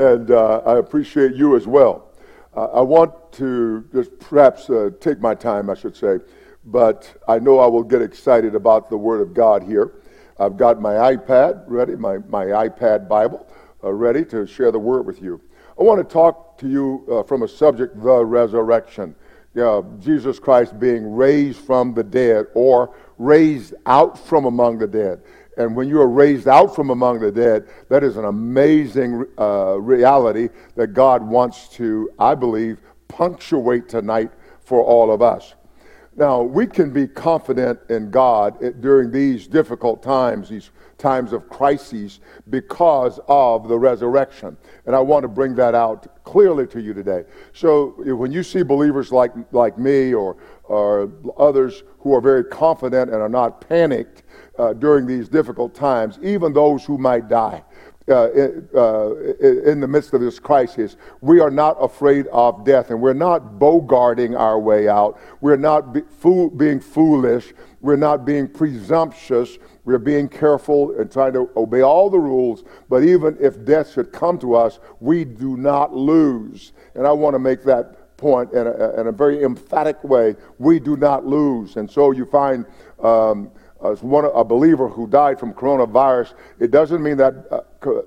and uh, I appreciate you as well. Uh, I want to just perhaps uh, take my time, I should say, but I know I will get excited about the Word of God here. I've got my iPad ready, my, my iPad Bible uh, ready to share the Word with you. I want to talk to you uh, from a subject, the resurrection. Jesus Christ being raised from the dead or raised out from among the dead. And when you are raised out from among the dead, that is an amazing uh, reality that God wants to, I believe, punctuate tonight for all of us. Now, we can be confident in God during these difficult times, these times of crises, because of the resurrection. And I want to bring that out clearly to you today. So, when you see believers like, like me or, or others who are very confident and are not panicked, uh, during these difficult times, even those who might die. Uh, uh, in the midst of this crisis, we are not afraid of death and we're not bogarting our way out. We're not be fool being foolish. We're not being presumptuous. We're being careful and trying to obey all the rules. But even if death should come to us, we do not lose. And I want to make that point in a, in a very emphatic way. We do not lose. And so you find. Um, as one, a believer who died from coronavirus, it doesn't mean that, uh,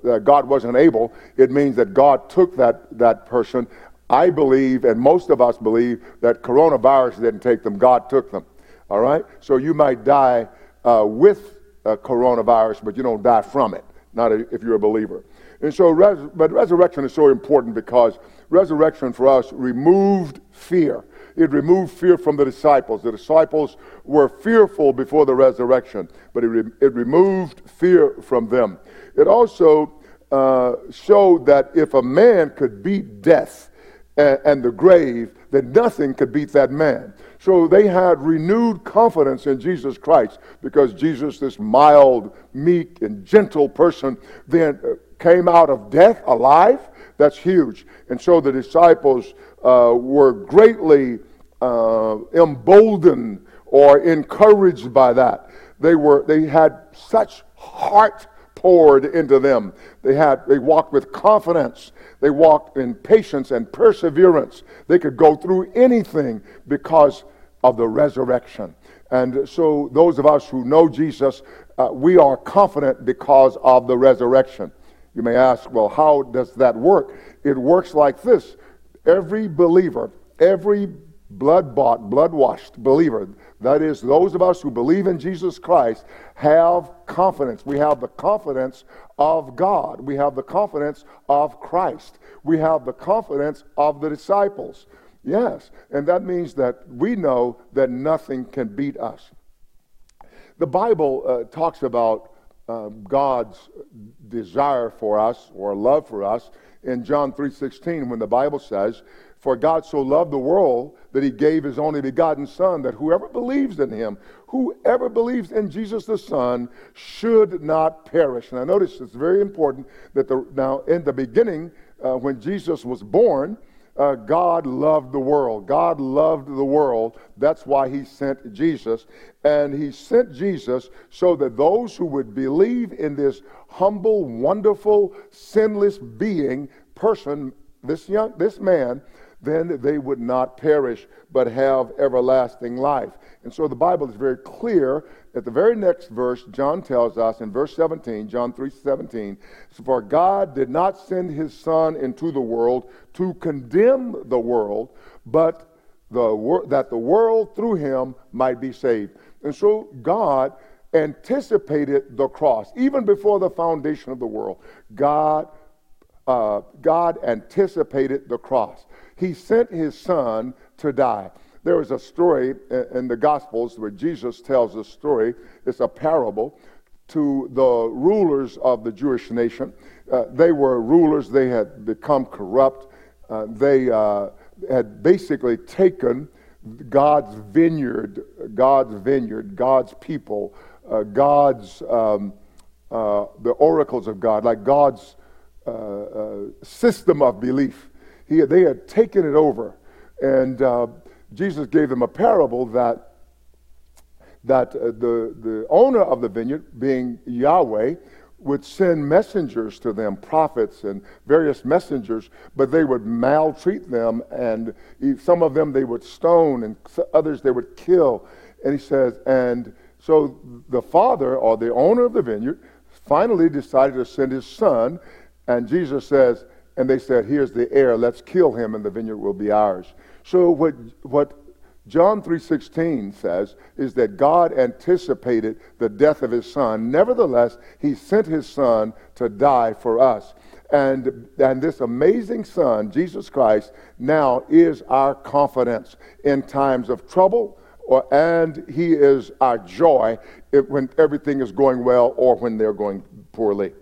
that God wasn't able. It means that God took that, that person. I believe, and most of us believe, that coronavirus didn't take them, God took them. All right? So you might die uh, with uh, coronavirus, but you don't die from it, not if you're a believer. And so, res- but resurrection is so important because resurrection for us removed fear. It removed fear from the disciples. The disciples were fearful before the resurrection, but it, re- it removed fear from them. It also uh, showed that if a man could beat death and, and the grave, then nothing could beat that man. So they had renewed confidence in Jesus Christ because Jesus, this mild, meek, and gentle person, then uh, came out of death alive. That's huge. And so the disciples uh, were greatly uh, emboldened or encouraged by that. They were they had such heart poured into them. They had they walked with confidence. They walked in patience and perseverance. They could go through anything because of the resurrection. And so those of us who know Jesus, uh, we are confident because of the resurrection. You may ask, well, how does that work? It works like this. Every believer, every blood bought, blood washed believer, that is, those of us who believe in Jesus Christ, have confidence. We have the confidence of God. We have the confidence of Christ. We have the confidence of the disciples. Yes, and that means that we know that nothing can beat us. The Bible uh, talks about uh, God's desire for us or love for us in John 3:16 when the Bible says, "For God so loved the world that he gave his only begotten son that whoever believes in him, whoever believes in Jesus the Son should not perish." Now notice it's very important that the now in the beginning uh, when Jesus was born, uh, God loved the world. God loved the world. That's why he sent Jesus. And he sent Jesus so that those who would believe in this humble, wonderful, sinless being, person, this young, this man, then they would not perish but have everlasting life. And so the Bible is very clear. At the very next verse, John tells us in verse 17, John 3 17, for God did not send his Son into the world to condemn the world, but the, that the world through him might be saved. And so God anticipated the cross. Even before the foundation of the world, God, uh, God anticipated the cross. He sent his son to die. There is a story in the Gospels where Jesus tells a story. It's a parable to the rulers of the Jewish nation. Uh, they were rulers, they had become corrupt. Uh, they uh, had basically taken God's vineyard, God's vineyard, God's people, uh, God's, um, uh, the oracles of God, like God's uh, system of belief. He, they had taken it over. And Jesus gave them a parable that that uh, the, the owner of the vineyard, being Yahweh, would send messengers to them, prophets and various messengers, but they would maltreat them, and some of them they would stone, and others they would kill. And he says, and so the father or the owner of the vineyard finally decided to send his son, and Jesus says, and they said, Here's the heir, let's kill him, and the vineyard will be ours. So what, what John 3:16 says is that God anticipated the death of his son. Nevertheless, he sent his son to die for us. And, and this amazing son, Jesus Christ, now is our confidence in times of trouble, or, and he is our joy if, when everything is going well or when they're going poorly.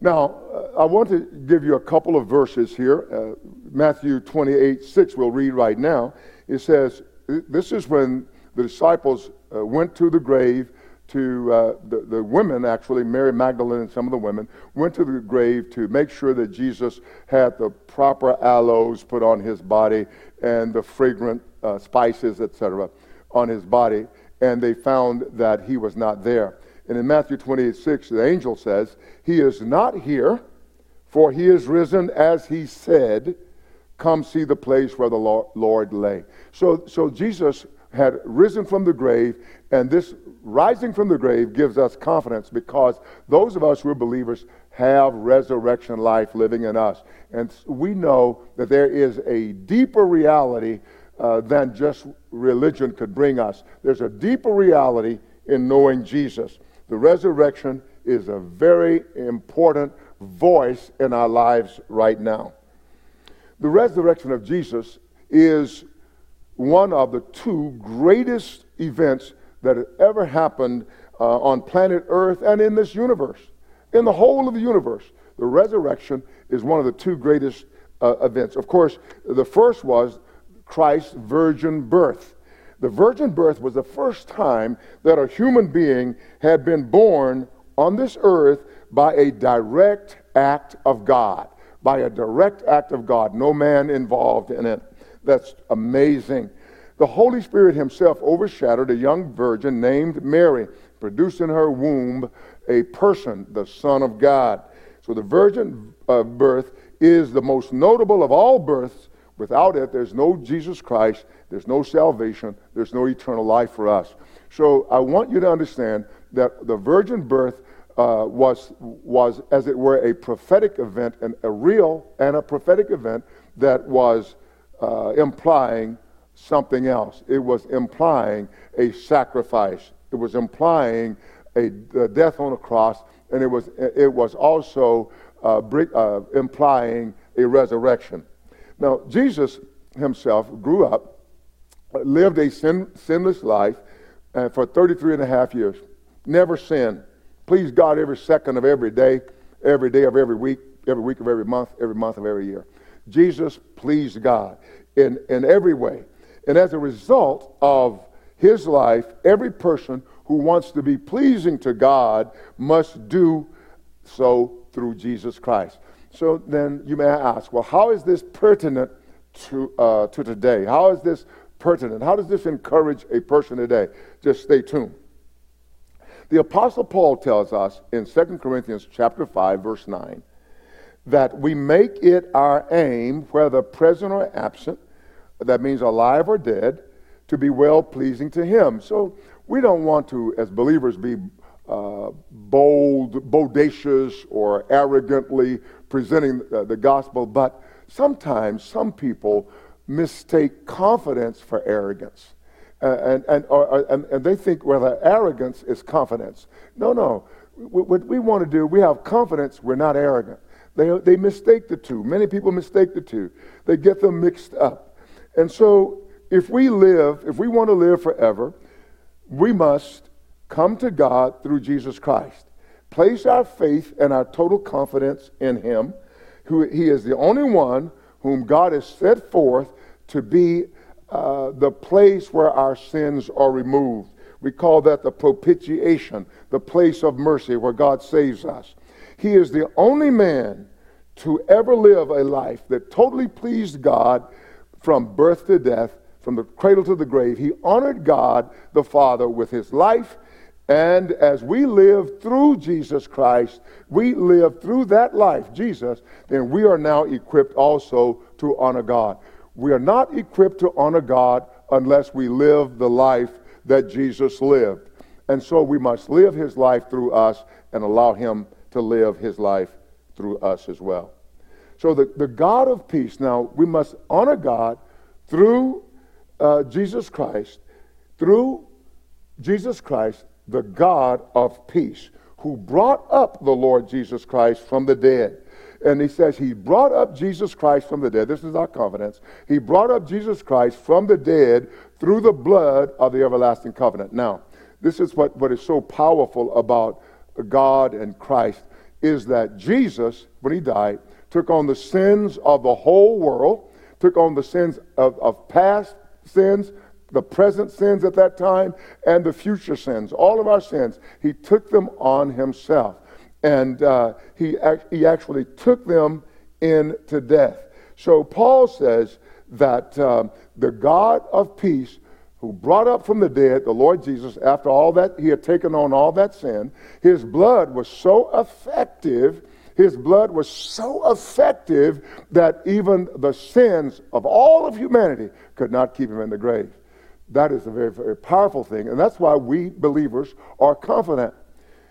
Now, I want to give you a couple of verses here. Uh, Matthew 28 6, we'll read right now. It says, This is when the disciples uh, went to the grave to uh, the, the women, actually, Mary Magdalene and some of the women, went to the grave to make sure that Jesus had the proper aloes put on his body and the fragrant uh, spices, etc., on his body. And they found that he was not there. And in Matthew 28 6, the angel says, He is not here, for he is risen as he said. Come see the place where the Lord lay. So, so Jesus had risen from the grave, and this rising from the grave gives us confidence because those of us who are believers have resurrection life living in us. And we know that there is a deeper reality uh, than just religion could bring us. There's a deeper reality in knowing Jesus. The resurrection is a very important voice in our lives right now. The resurrection of Jesus is one of the two greatest events that have ever happened uh, on planet Earth and in this universe. In the whole of the universe, the resurrection is one of the two greatest uh, events. Of course, the first was Christ's virgin birth. The virgin birth was the first time that a human being had been born on this earth by a direct act of God. By a direct act of God, no man involved in it. That's amazing. The Holy Spirit Himself overshadowed a young virgin named Mary, produced in her womb a person, the Son of God. So the virgin uh, birth is the most notable of all births Without it, there's no Jesus Christ, there's no salvation, there's no eternal life for us. So I want you to understand that the virgin birth uh, was, was, as it were, a prophetic event, and a real and a prophetic event that was uh, implying something else. It was implying a sacrifice. It was implying a, a death on a cross, and it was, it was also uh, uh implying a resurrection. Now, Jesus himself grew up, lived a sin, sinless life uh, for 33 and a half years. Never sinned. Pleased God every second of every day, every day of every week, every week of every month, every month of every year. Jesus pleased God in, in every way. And as a result of his life, every person who wants to be pleasing to God must do so through Jesus Christ. So then you may ask, well, how is this pertinent to, uh, to today? How is this pertinent? How does this encourage a person today? Just stay tuned. The Apostle Paul tells us in 2 Corinthians chapter 5, verse 9, that we make it our aim, whether present or absent, that means alive or dead, to be well pleasing to him. So we don't want to, as believers, be uh, bold, bodacious, or arrogantly presenting the, the gospel, but sometimes some people mistake confidence for arrogance. Uh, and, and, or, and, and, they think, well, arrogance is confidence. No, no. What we want to do, we have confidence, we're not arrogant. They, they mistake the two. Many people mistake the two, they get them mixed up. And so, if we live, if we want to live forever, we must come to God through Jesus Christ. Place our faith and our total confidence in Him, who He is the only one whom God has set forth to be uh, the place where our sins are removed. We call that the propitiation, the place of mercy where God saves us. He is the only man to ever live a life that totally pleased God from birth to death, from the cradle to the grave. He honored God the Father with his life And as we live through Jesus Christ, we live through that life, Jesus, then we are now equipped also to honor God. We are not equipped to honor God unless we live the life that Jesus lived. And so we must live his life through us and allow him to live his life through us as well. So the, the God of peace, now we must honor God through uh, Jesus Christ, through Jesus Christ, the God of peace, who brought up the Lord Jesus Christ from the dead. And he says he brought up Jesus Christ from the dead. This is our confidence. He brought up Jesus Christ from the dead through the blood of the everlasting covenant. Now, this is what, what is so powerful about God and Christ is that Jesus, when he died, took on the sins of the whole world, took on the sins of, of past sins, the present sins at that time and the future sins, all of our sins. He took them on himself. And uh, he, he actually took them into death. So Paul says that um, the God of peace, who brought up from the dead the Lord Jesus after all that he had taken on all that sin, his blood was so effective his blood was so effective that even the sins of all of humanity could not keep him in the grave. That is a very, very powerful thing. And that's why we believers are confident.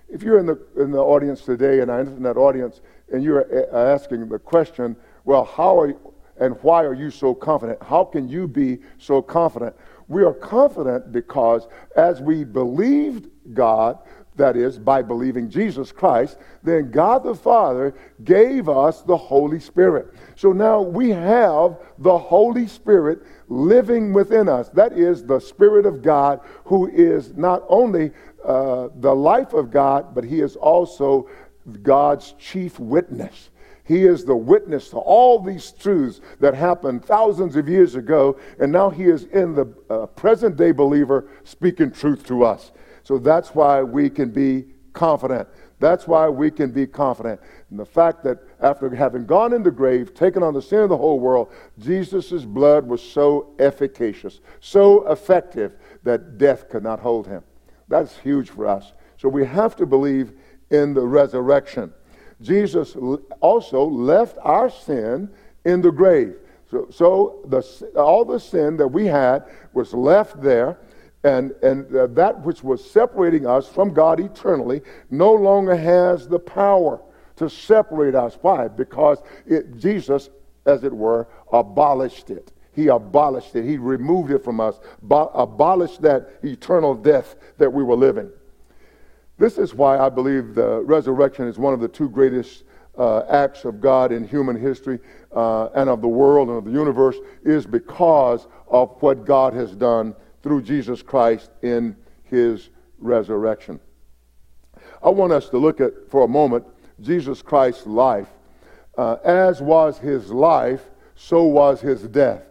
If you're in the, in the audience today, and I'm in that audience, and you're eh, asking the question, well, how are you, and why are you so confident? How can you be so confident? We are confident because as we believed God, that is, by believing Jesus Christ, then God the Father gave us the Holy Spirit. So now we have the Holy Spirit living within us. That is the Spirit of God, who is not only uh, the life of God, but He is also God's chief witness. He is the witness to all these truths that happened thousands of years ago, and now He is in the uh, present day believer speaking truth to us. So that's why we can be confident. That's why we can be confident in the fact that after having gone in the grave, taken on the sin of the whole world, Jesus' blood was so efficacious, so effective that death could not hold him. That's huge for us. So we have to believe in the resurrection. Jesus also left our sin in the grave. So, so the, all the sin that we had was left there and, and uh, that which was separating us from God eternally no longer has the power to separate us. Why? Because it, Jesus, as it were, abolished it. He abolished it. He removed it from us, bo- abolished that eternal death that we were living. This is why I believe the resurrection is one of the two greatest uh, acts of God in human history uh, and of the world and of the universe, is because of what God has done through Jesus Christ in his resurrection. I want us to look at, for a moment, Jesus Christ's life. Uh, as was his life, so was his death.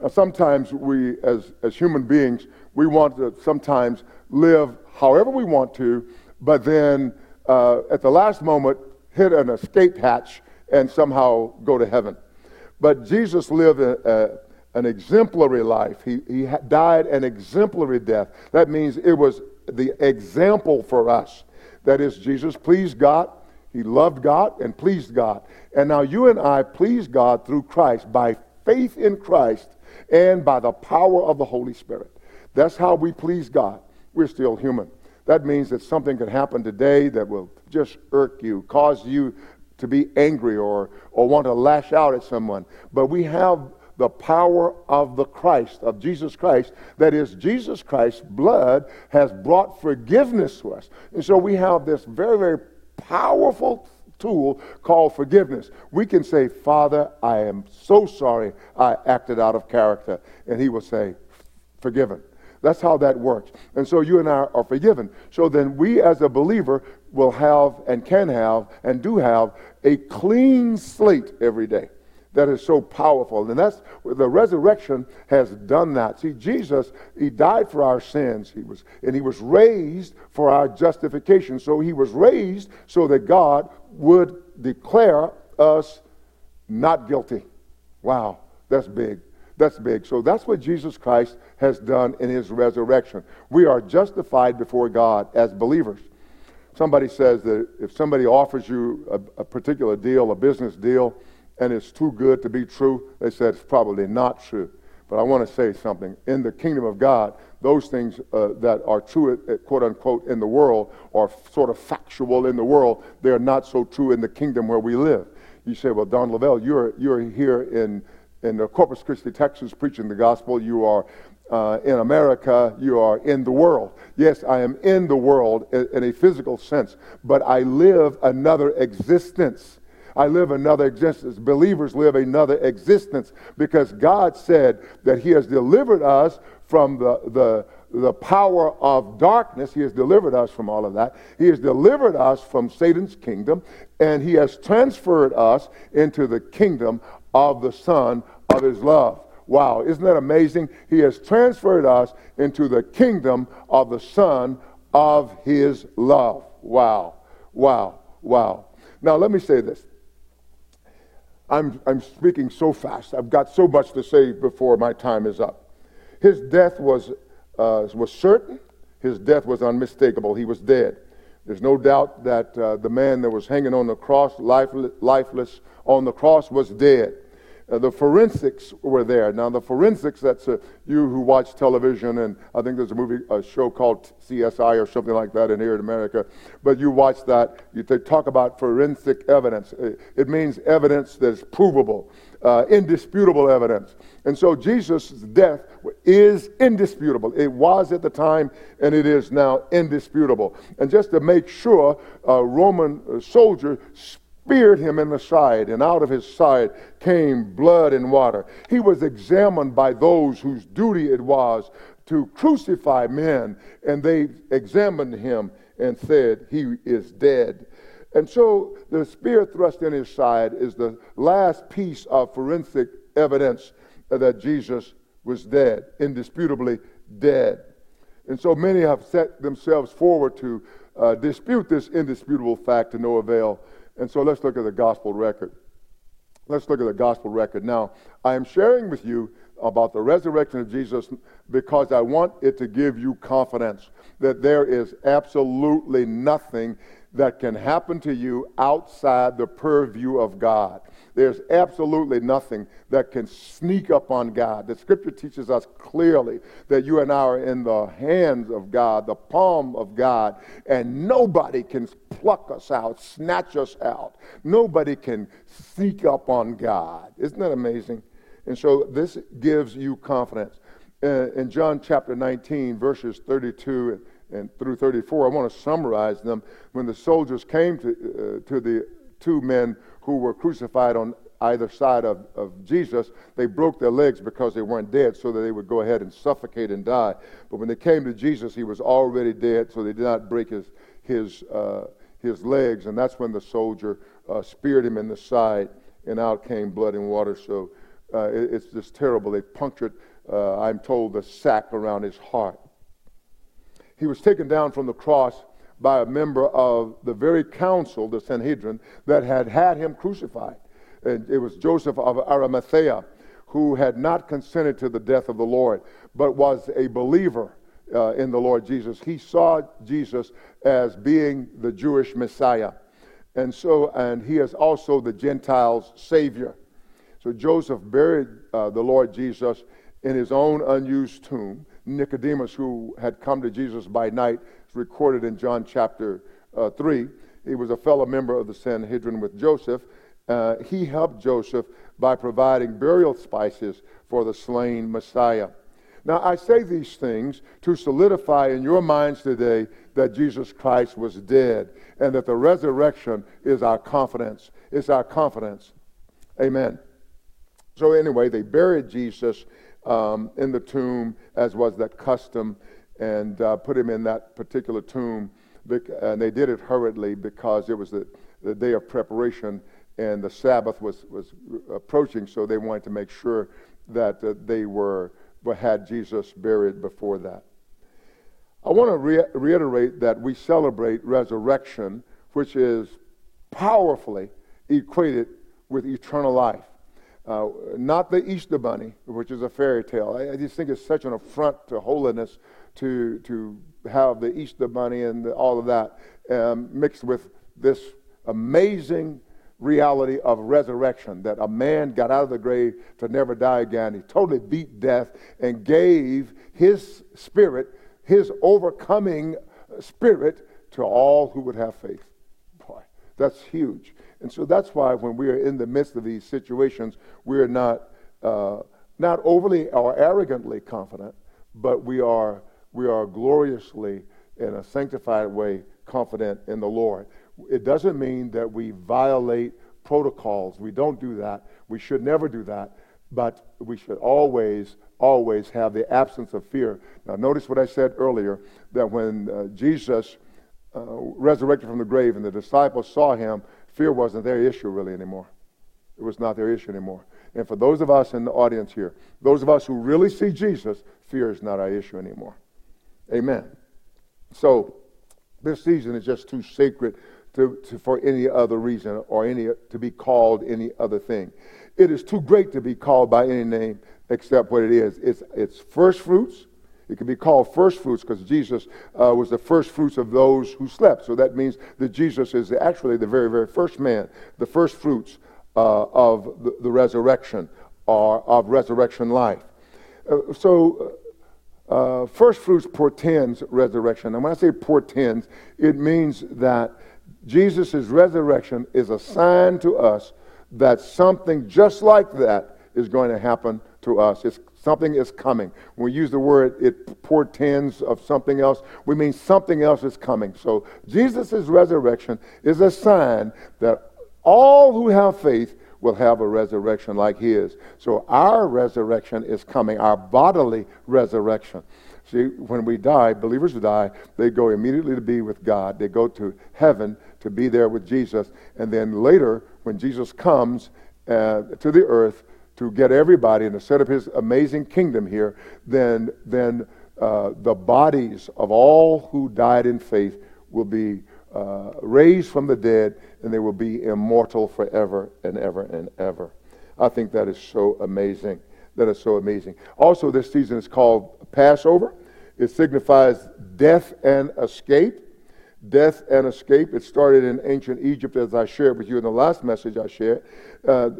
Now, sometimes we, as, as human beings, we want to sometimes live however we want to, but then uh, at the last moment hit an escape hatch and somehow go to heaven. But Jesus lived a, an exemplary life. He, he died an exemplary death. That means it was the example for us. That is, Jesus pleased God, he loved God, and pleased God. And now you and I please God through Christ by faith in Christ and by the power of the Holy Spirit. That's how we please God. We're still human. That means that something could happen today that will just irk you, cause you to be angry or, or want to lash out at someone. But we have the power of the Christ, of Jesus Christ. That is, Jesus Christ's blood has brought forgiveness to us. And so we have this very, very powerful tool called forgiveness. We can say, Father, I am so sorry I acted out of character. And he will say, forgiven. That's how that works. And so you and I are forgiven. So then we as a believer will have and can have and do have a clean slate every day that is so powerful. And that's the resurrection has done that. See, Jesus, he died for our sins. He was and he was raised for our justification. So he was raised so that God would declare us not guilty. Wow, that's big. That's big. So that's what Jesus Christ has done in his resurrection. We are justified before God as believers. Somebody says that if somebody offers you a, a particular deal, a business deal, and it's too good to be true, they said it's probably not true. But I want to say something. In the kingdom of God, those things uh, that are true, uh, quote unquote, in the world, are sort of factual in the world, they are not so true in the kingdom where we live. You say, well, Don Lavelle, you're, you're here in in Corpus Christi, Texas, preaching the gospel. You are uh, in America. You are in the world. Yes, I am in the world in, in a physical sense, but I live another existence. I live another existence. Believers live another existence because God said that He has delivered us from the, the, the power of darkness. He has delivered us from all of that. He has delivered us from Satan's kingdom, and He has transferred us into the kingdom of the Son of his love. Wow, isn't that amazing? He has transferred us into the kingdom of the Son of his love. Wow, wow, wow. Now, let me say this. I'm, I'm speaking so fast. I've got so much to say before my time is up. His death was, uh, was certain, his death was unmistakable. He was dead. There's no doubt that uh, the man that was hanging on the cross, lifeless, lifeless on the cross, was dead. Uh, the forensics were there. Now, the forensics, that's uh, you who watch television, and I think there's a movie, a show called CSI or something like that in here in America. But you watch that, you they talk about forensic evidence. Uh, it means evidence that's provable, uh, indisputable evidence. And so Jesus' death is indisputable. It was at the time, and it is now indisputable. And just to make sure, a Roman soldier speared him in the side, and out of his side came blood and water. He was examined by those whose duty it was to crucify men, and they examined him and said, He is dead. And so the spear thrust in his side is the last piece of forensic evidence that Jesus was dead, indisputably dead. And so many have set themselves forward to uh, dispute this indisputable fact to no avail. And so let's look at the gospel record. Let's look at the gospel record. Now, I am sharing with you about the resurrection of Jesus because I want it to give you confidence that there is absolutely nothing that can happen to you outside the purview of God. There's absolutely nothing that can sneak up on God. The scripture teaches us clearly that you and I are in the hands of God, the palm of God, and nobody can pluck us out, snatch us out. Nobody can sneak up on God. Isn't that amazing? And so this gives you confidence. Uh, in John chapter 19, verses 32 and, through 34, I want to summarize them. When the soldiers came to, uh, to the two men who were crucified on either side of, of Jesus, they broke their legs because they weren't dead, so that they would go ahead and suffocate and die. But when they came to Jesus, he was already dead, so they did not break his, his, uh, his legs. And that's when the soldier uh, speared him in the side, and out came blood and water. So uh, it, it's just terrible. They punctured, uh, I'm told, the sac around his heart. He was taken down from the cross by a member of the very council, the Sanhedrin, that had had him crucified. And it was Joseph of Arimathea who had not consented to the death of the Lord, but was a believer uh, in the Lord Jesus. He saw Jesus as being the Jewish Messiah. And so, and he is also the Gentiles' Savior. So Joseph buried uh, the Lord Jesus in his own unused tomb. Nicodemus, who had come to Jesus by night, is recorded in John chapter uh, 3. He was a fellow member of the Sanhedrin with Joseph. Uh, he helped Joseph by providing burial spices for the slain Messiah. Now, I say these things to solidify in your minds today that Jesus Christ was dead and that the resurrection is our confidence. It's our confidence. Amen. So, anyway, they buried Jesus um, in the tomb, as was that custom and uh, put him in that particular tomb. And they did it hurriedly because it was the, the day of preparation and the Sabbath was, was approaching, so they wanted to make sure that uh, they were had Jesus buried before that. I want to re- reiterate that we celebrate resurrection, which is powerfully equated with eternal life. Uh, not the Easter Bunny, which is a fairy tale. I, I, just think it's such an affront to holiness to, to have the Easter Bunny and the, all of that um, mixed with this amazing reality of resurrection that a man got out of the grave to never die again. He totally beat death and gave his spirit, his overcoming spirit, to all who would have faith. That's huge. And so that's why when we are in the midst of these situations, we're not, uh, not overly or arrogantly confident, but we are, we are gloriously, in a sanctified way, confident in the Lord. It doesn't mean that we violate protocols. We don't do that. We should never do that. But we should always, always have the absence of fear. Now, notice what I said earlier that when uh, Jesus uh, resurrected from the grave and the disciples saw him, fear wasn't their issue really anymore. It was not their issue anymore. And for those of us in the audience here, those of us who really see Jesus, fear is not our issue anymore. Amen. So, this season is just too sacred to, to, for any other reason or any to be called any other thing. It is too great to be called by any name except what it is. It's, it's first fruits. It can be called first fruits because Jesus uh, was the first fruits of those who slept. So that means that Jesus is actually the very, very first man, the first fruits uh, of the, the, resurrection or of resurrection life. Uh, so uh, first fruits portends resurrection. And when I say portends, it means that Jesus' resurrection is a sign to us that something just like that is going to happen to us. It's, something is coming. When we use the word, it portends of something else, we mean something else is coming. So Jesus' resurrection is a sign that all who have faith will have a resurrection like his. So our resurrection is coming, our bodily resurrection. See, when we die, believers die, they go immediately to be with God. They go to heaven to be there with Jesus. And then later, when Jesus comes uh, to the earth to get everybody and to set up his amazing kingdom here, then, then uh, the bodies of all who died in faith will be uh, raised from the dead and they will be immortal forever and ever and ever. I think that is so amazing. That is so amazing. Also, this season is called Passover. It signifies death and escape death and escape. It started in ancient Egypt, as I shared with you in the last message I shared. Uh,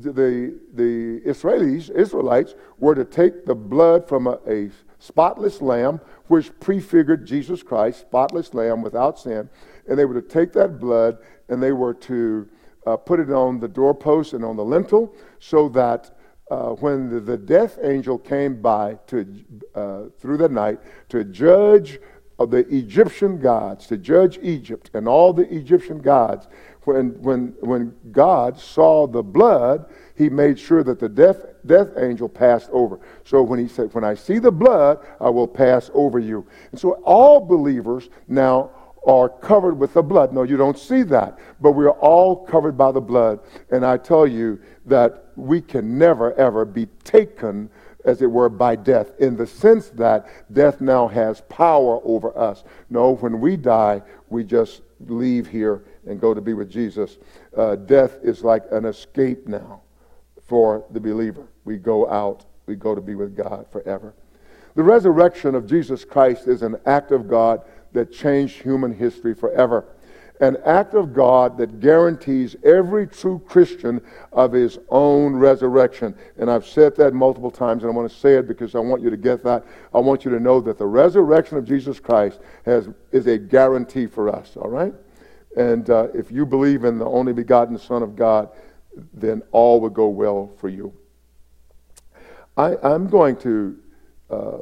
the, the Israelis, Israelites, were to take the blood from a, a spotless lamb, which prefigured Jesus Christ, spotless lamb without sin, and they were to take that blood and they were to uh, put it on the doorpost and on the lintel so that uh, when the, the, death angel came by to, uh, through the night to judge of the Egyptian gods to judge Egypt and all the Egyptian gods. When, when, when God saw the blood, he made sure that the death, death angel passed over. So when he said, When I see the blood, I will pass over you. And so all believers now are covered with the blood. No, you don't see that, but we are all covered by the blood. And I tell you that we can never, ever be taken as it were, by death, in the sense that death now has power over us. No, when we die, we just leave here and go to be with Jesus. Uh, death is like an escape now for the believer. We go out, we go to be with God forever. The resurrection of Jesus Christ is an act of God that changed human history forever an act of God that guarantees every true Christian of his own resurrection. And I've said that multiple times, and I want to say it because I want you to get that. I want you to know that the resurrection of Jesus Christ has, is a guarantee for us, all right? And uh, if you believe in the only begotten Son of God, then all will go well for you. I, am going to uh,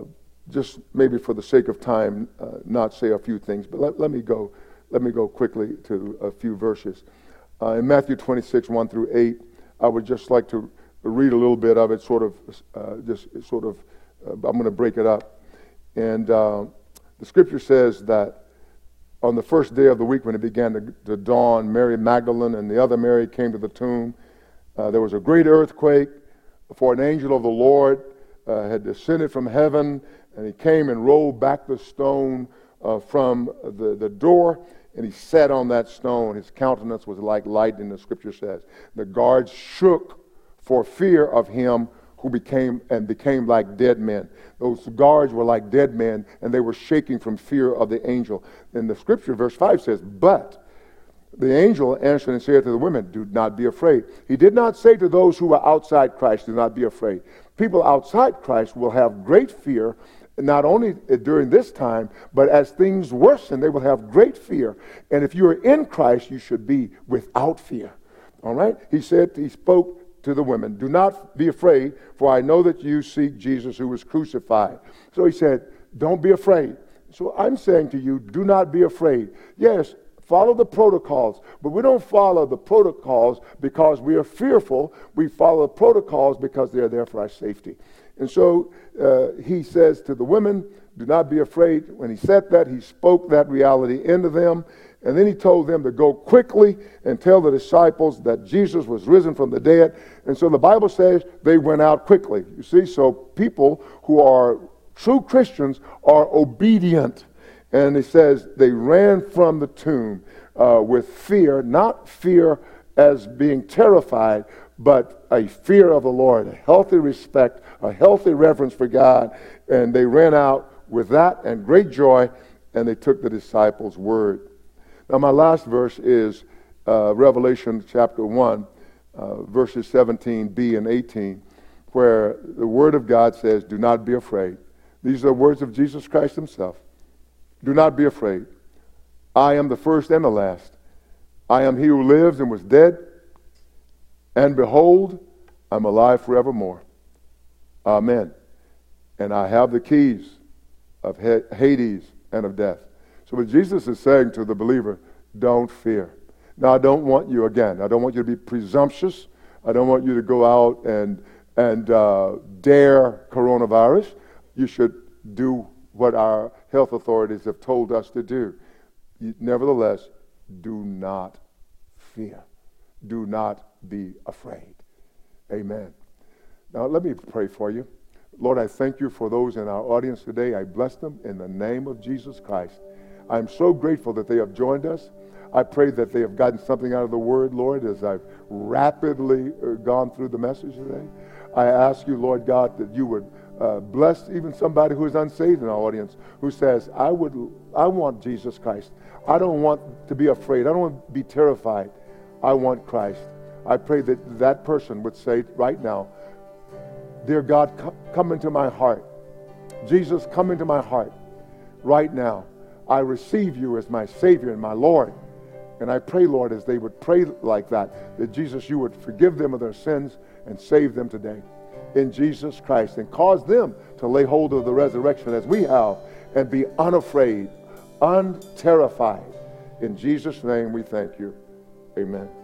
just maybe for the sake of time uh, not say a few things, but let, let me go let me go quickly to a few verses. Uh, in Matthew 26, 1 through 8, I would just like to read a little bit of it, sort of, uh, just sort of, uh, I'm going to break it up. And uh, the scripture says that on the first day of the week when it began to, to dawn, Mary Magdalene and the other Mary came to the tomb. Uh, there was a great earthquake, for an angel of the Lord uh, had descended from heaven, and he came and rolled back the stone Uh, from the, the door and he sat on that stone. His countenance was like lightning, the scripture says. The guards shook for fear of him who became and became like dead men. Those guards were like dead men, and they were shaking from fear of the angel. And the scripture, verse 5 says, But the angel answered and said to the women, Do not be afraid. He did not say to those who were outside Christ, Do not be afraid. People outside Christ will have great fear, not only during this time, but as things worsen, they will have great fear. And if you are in Christ, you should be without fear. All right? He said, He spoke to the women, Do not be afraid, for I know that you seek Jesus who was crucified. So he said, Don't be afraid. So I'm saying to you, do not be afraid. Yes, follow the protocols, but we don't follow the protocols because we are fearful. We follow the protocols because they're there for our safety. And so uh, he says to the women, Do not be afraid. When he said that, he spoke that reality into them. And then he told them to go quickly and tell the disciples that Jesus was risen from the dead. And so the Bible says they went out quickly. You see, so people who are true Christians are obedient. And it says they ran from the tomb uh, with fear, not fear as being terrified, but a fear of the Lord, a healthy respect, a healthy reverence for God. And they ran out with that and great joy, and they took the disciples' word. Now, my last verse is uh, Revelation chapter 1, uh, verses 17b and 18, where the Word of God says, Do not be afraid. These are the words of Jesus Christ Himself. Do not be afraid. I am the first and the last. I am He who lives and was dead, and behold, I'm alive forevermore. Amen. And I have the keys of Hades and of death. So what Jesus is saying to the believer, don't fear. Now I don't want you again. I don't want you to be presumptuous. I don't want you to go out and and uh, dare coronavirus. You should do what our health authorities have told us to do. Nevertheless, do not fear. Do not be afraid. Amen. Now let me pray for you. Lord, I thank you for those in our audience today. I bless them in the name of Jesus Christ. I'm so grateful that they have joined us. I pray that they have gotten something out of the word, Lord, as I've rapidly uh, gone through the message today. I ask you, Lord God, that you would uh, bless even somebody who is unsaved in our audience who says, I would, I want Jesus Christ. I don't want to be afraid. I don't want to be terrified. I want Christ. I pray that that person would say right now, Dear God, come into my heart. Jesus, come into my heart right now. I receive you as my Savior and my Lord. And I pray, Lord, as they would pray like that, that Jesus, you would forgive them of their sins and save them today in Jesus Christ and cause them to lay hold of the resurrection as we have and be unafraid, unterrified. In Jesus' name we thank you. Amen.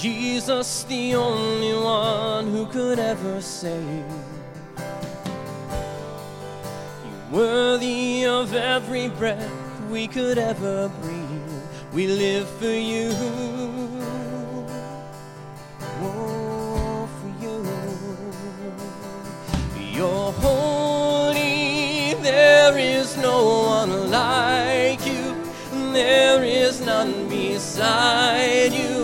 Jesus, the only one who could ever save. You worthy of every breath we could ever breathe. We live for you. For you. You're holy, there is no one like you, there is none beside you.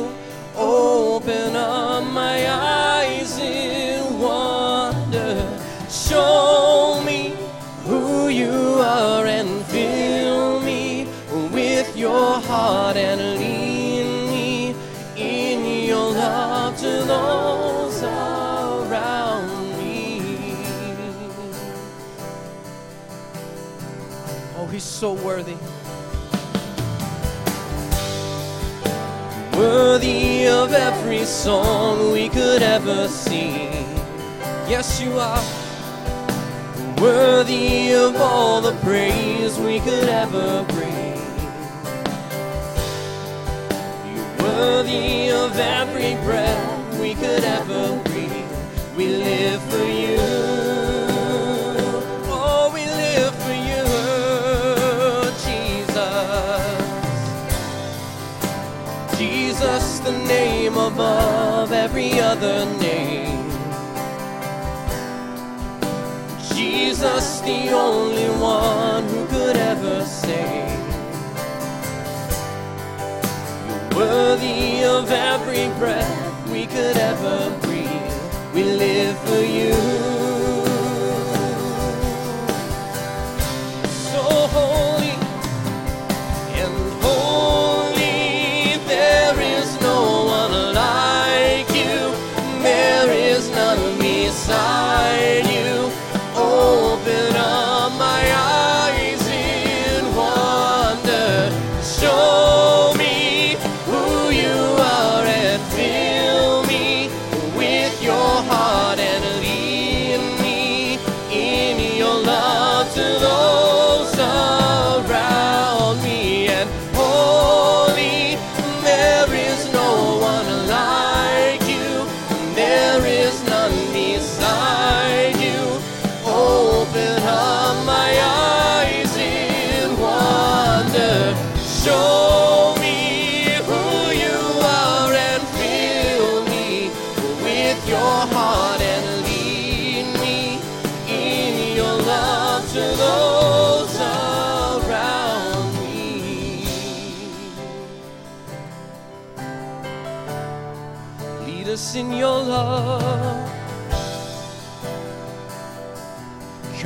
Open up my eyes in wonder. Show me who you are and fill me with your heart and lead me in your love to those around me. Oh, he's so worthy. worthy of every song we could ever sing. Yes, you are worthy of all the praise we could ever bring. You're worthy of every breath we could ever breathe. We live for you. above every other name. Jesus, the only one who could ever save. You're worthy of every breath we could ever breathe. We live for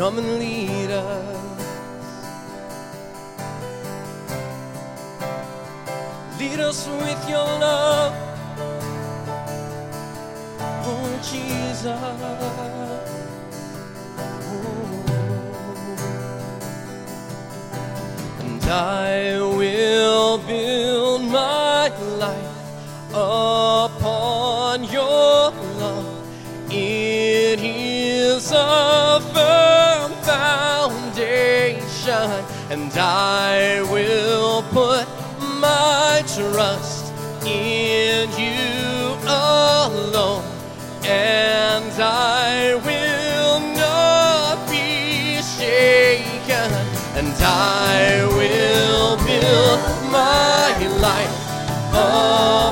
come and lead us. Lead us with your love, oh Jesus. Oh. And I I will put my trust in you alone, and I will not be shaken, and I will build my life. Oh,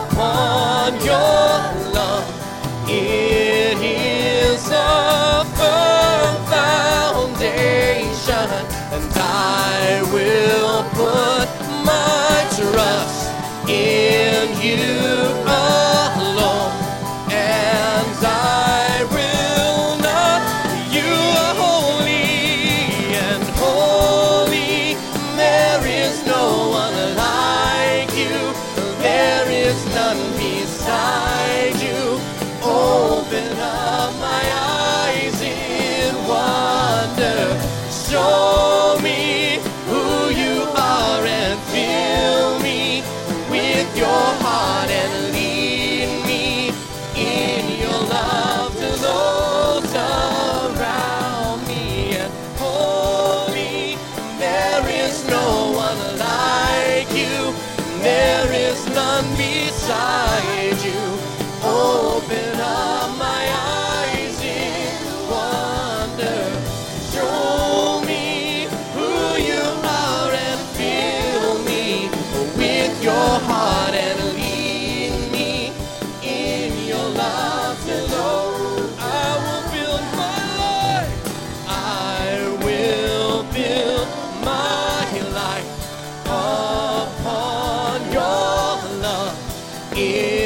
Yeah.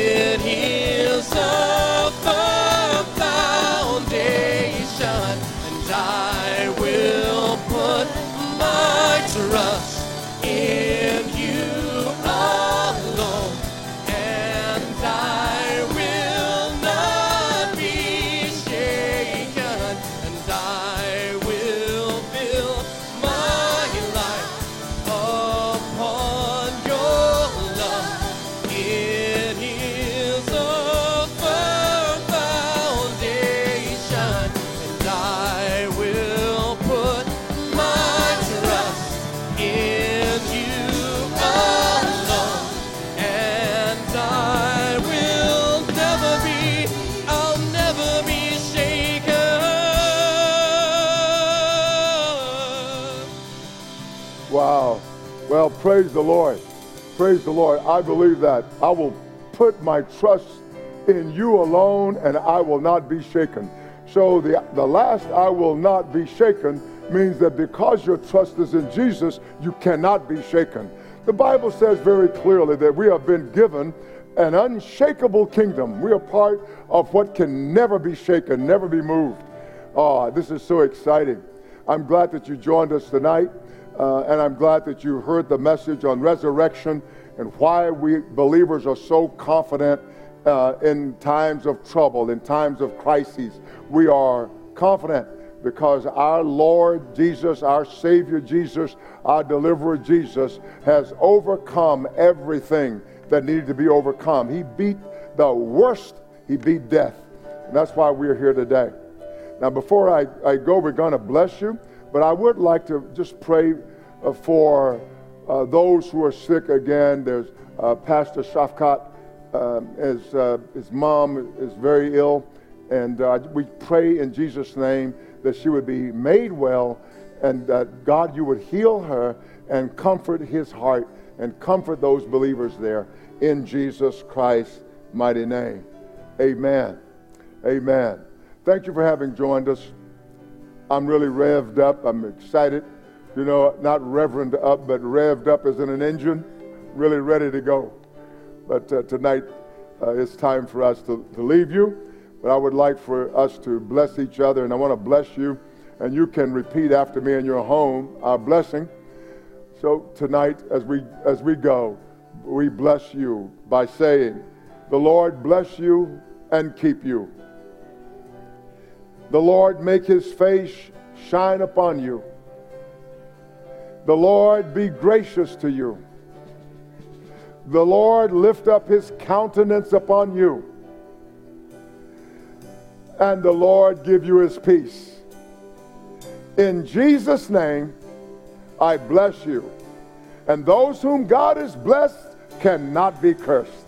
Praise the Lord. Praise the Lord. I believe that. I will put my trust in you alone and I will not be shaken. So the, the last I will not be shaken means that because your trust is in Jesus, you cannot be shaken. The Bible says very clearly that we have been given an unshakable kingdom. We are part of what can never be shaken, never be moved. Oh, this is so exciting. I'm glad that you joined us tonight, uh, and I'm glad that you heard the message on resurrection and why we believers are so confident uh, in times of trouble, in times of crises. We are confident because our Lord Jesus, our Savior Jesus, our deliverer Jesus has overcome everything that needed to be overcome. He beat the worst, he beat death. And that's why we're here today. Now, before I, I go, we're going to bless you, but I would like to just pray uh, for uh, those who are sick again. There's uh, Pastor Shafkat, um, his, uh, his mom is very ill, and uh, we pray in Jesus' name that she would be made well and that God, you would heal her and comfort his heart and comfort those believers there in Jesus Christ's mighty name. Amen. Amen. Thank you for having joined us. I'm really revved up. I'm excited. You know, not reverend up, but revved up as in an engine, really ready to go. But uh, tonight, uh, it's time for us to, to leave you. But I would like for us to bless each other, and I want to bless you, and you can repeat after me in your home our blessing. So tonight, as we as we go, we bless you by saying, "The Lord bless you and keep you. The Lord make His face shine upon you. The Lord be gracious to you. The Lord lift up His countenance upon you." and the Lord give you his peace. In Jesus' name, I bless you. And those whom God has blessed cannot be cursed.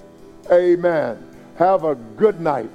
Amen. Have a good night.